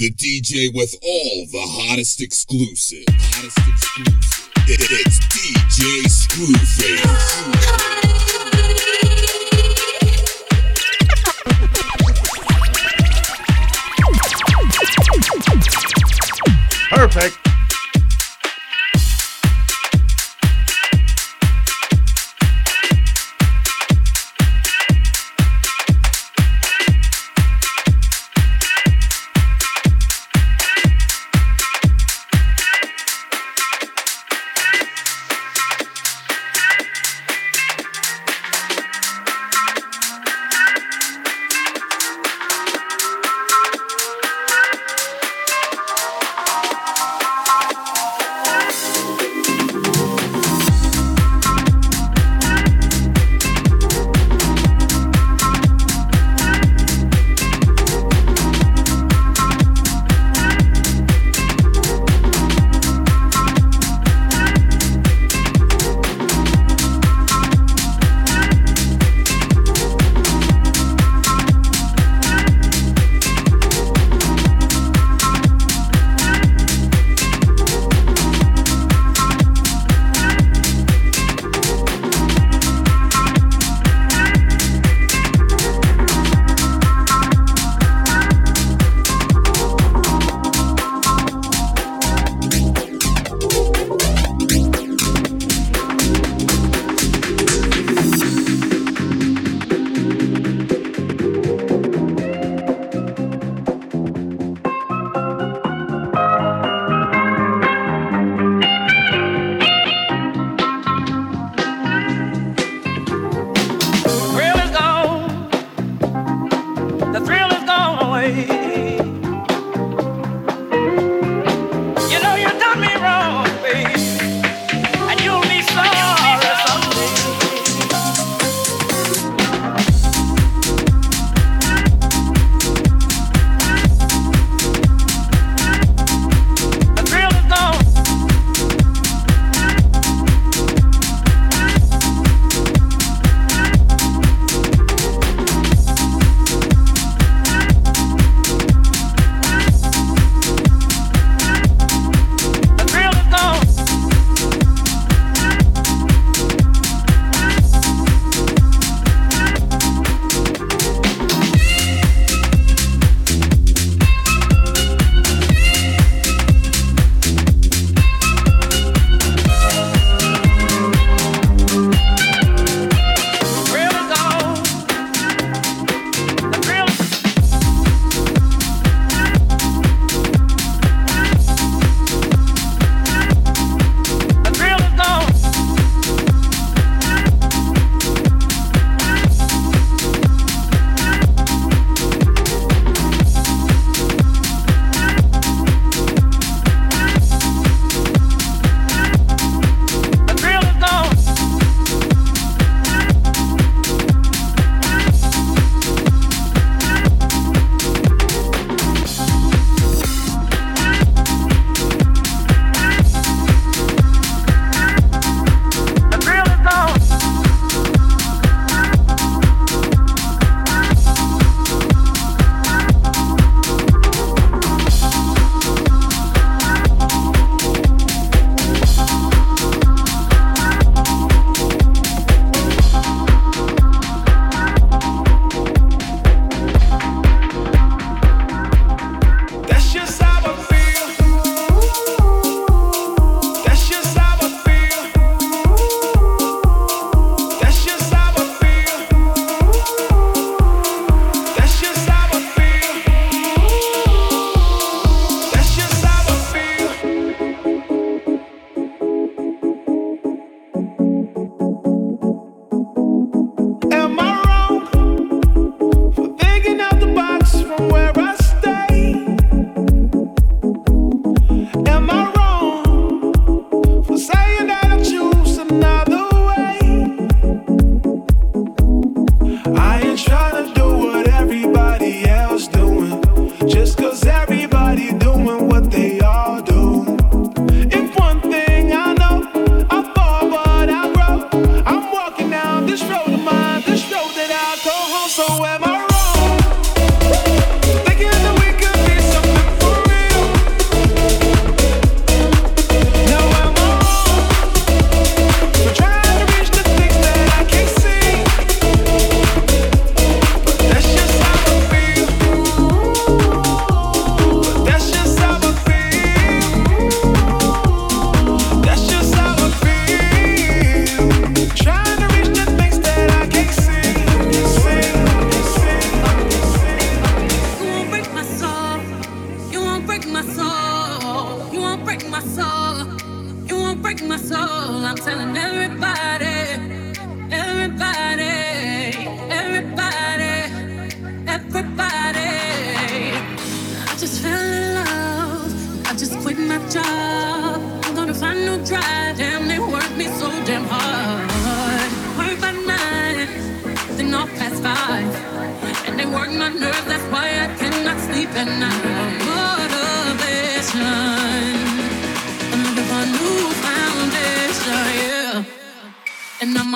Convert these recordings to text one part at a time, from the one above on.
The DJ with all the hottest exclusive. Hottest exclusive. It's DJ Screwface. Perfect.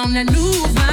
on the news.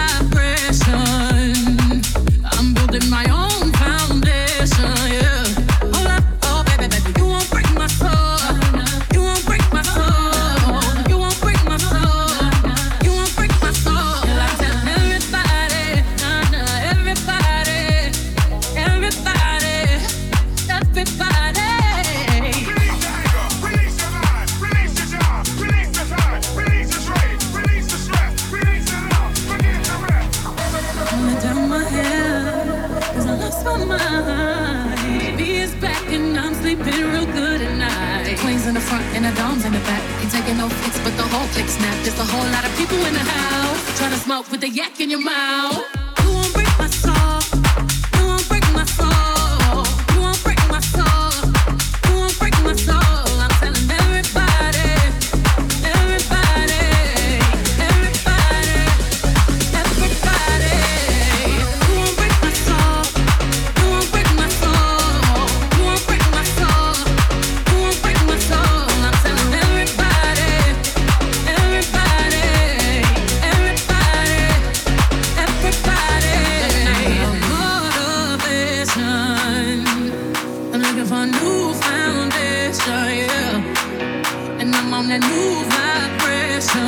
new foundation, yeah. And I'm on that new vibration.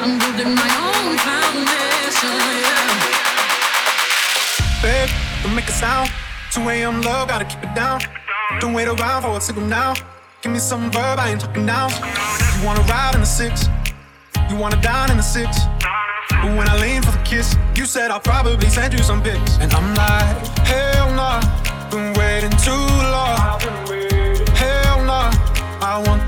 I'm building my own foundation, yeah. Babe, don't make a sound. 2 a.m. love, gotta keep it down. Don't wait around for a signal now. Give me some verb, I ain't talking now. You wanna ride in the six, you wanna dine in the six. But when I lean for the kiss, you said I'll probably send you some pics. And I'm like, hell nah. I've been waiting too long. Waiting. Hell no, nah, I want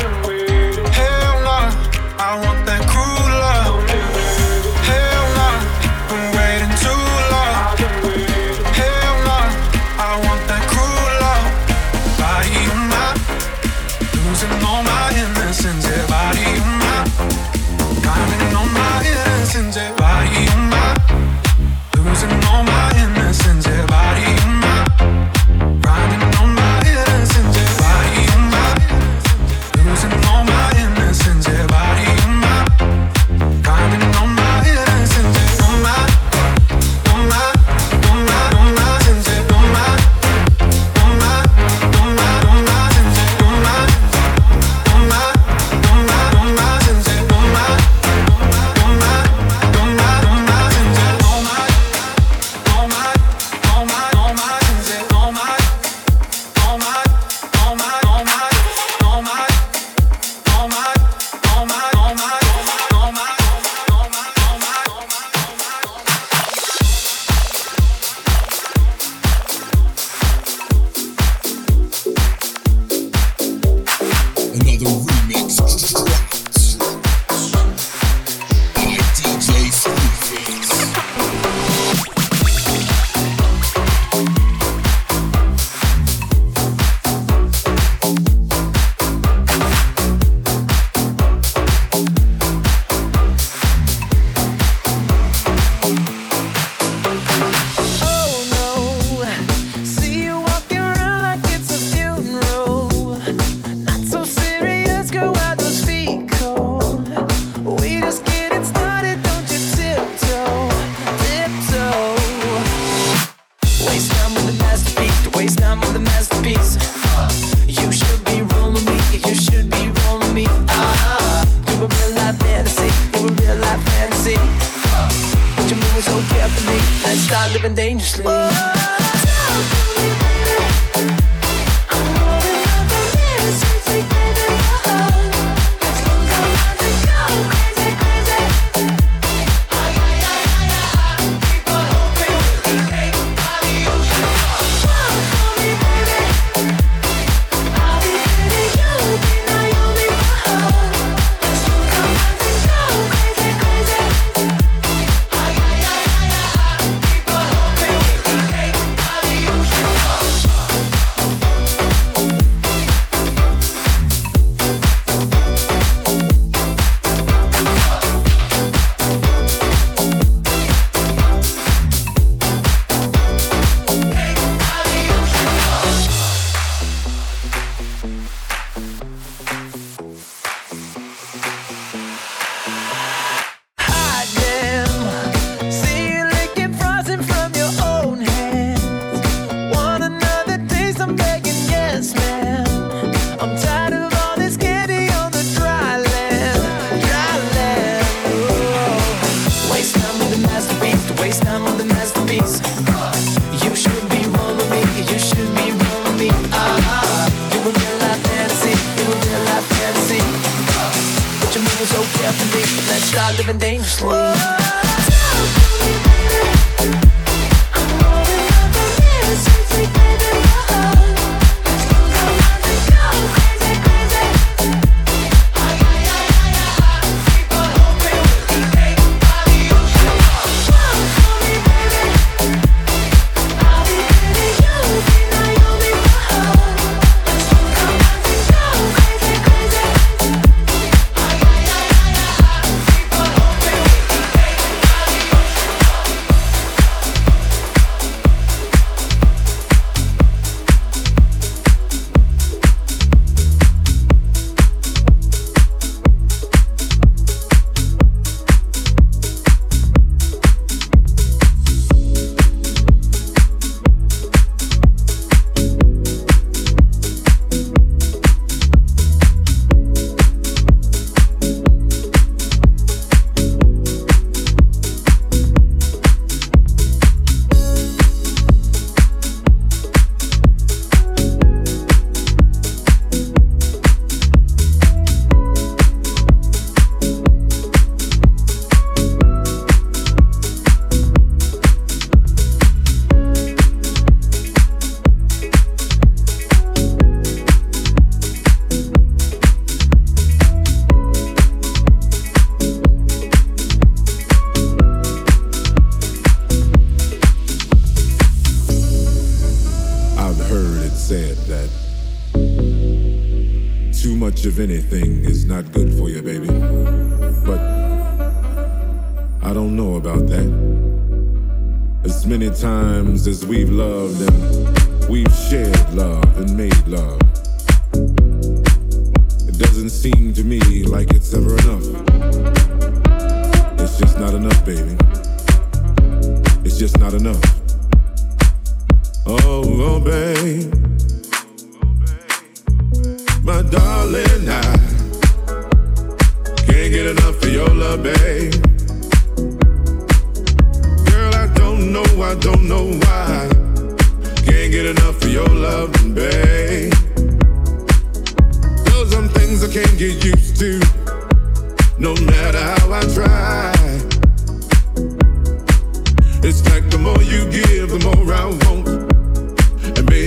Start Oh, oh, babe. My darling, I can't get enough of your love, babe. Girl, I don't know, I don't know why. Can't get enough of your love, babe. Some things I can't get used to, no matter how I try. It's like the more you give, the more I want.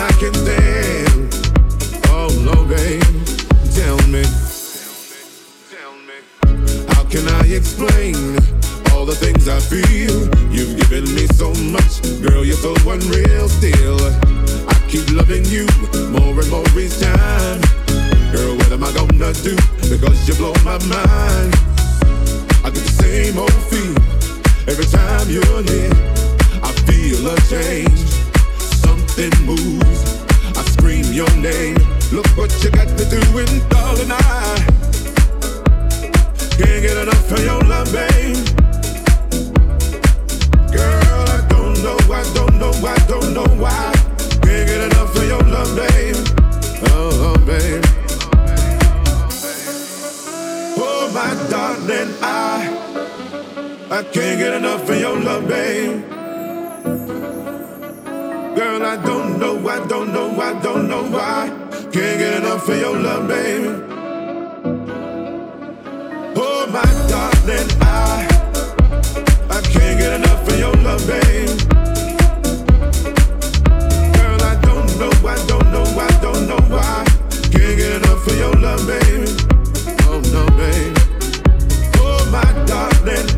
I can dance all over. Tell me, how can I explain all the things I feel? You've given me so much, girl, you're so unreal still. I keep loving you more and more each time. Girl, what am I gonna do? Because you blow my mind. I get the same old feel every time you're near. I feel a change, something moves your name. Look what you got to do, and darling, I can't get enough of your love, babe. Girl, I don't know, I don't know, I don't know why. Can't get enough of your love, babe. Oh, oh babe. Oh, my darling, I I can't get enough of your love, babe. Girl, I don't know, I don't know, I don't know why. Can't get enough of your love, baby. Oh, my darling, I I can't get enough of your love, babe. Girl, I don't know, I don't know, I don't know why. Can't get enough of your love, baby. Oh no, babe. Oh, my darling,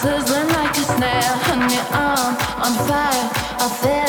sizzling like a snare. Hung me on, on fire. I feel.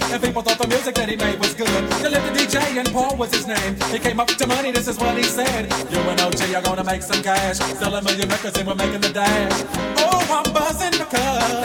and people thought the music that he made was good. He lived the DJ, and Paul was his name. He came up to money, this is what he said. You and OG are gonna make some cash, selling million records, and we're making the dash. Oh, I'm buzzing because.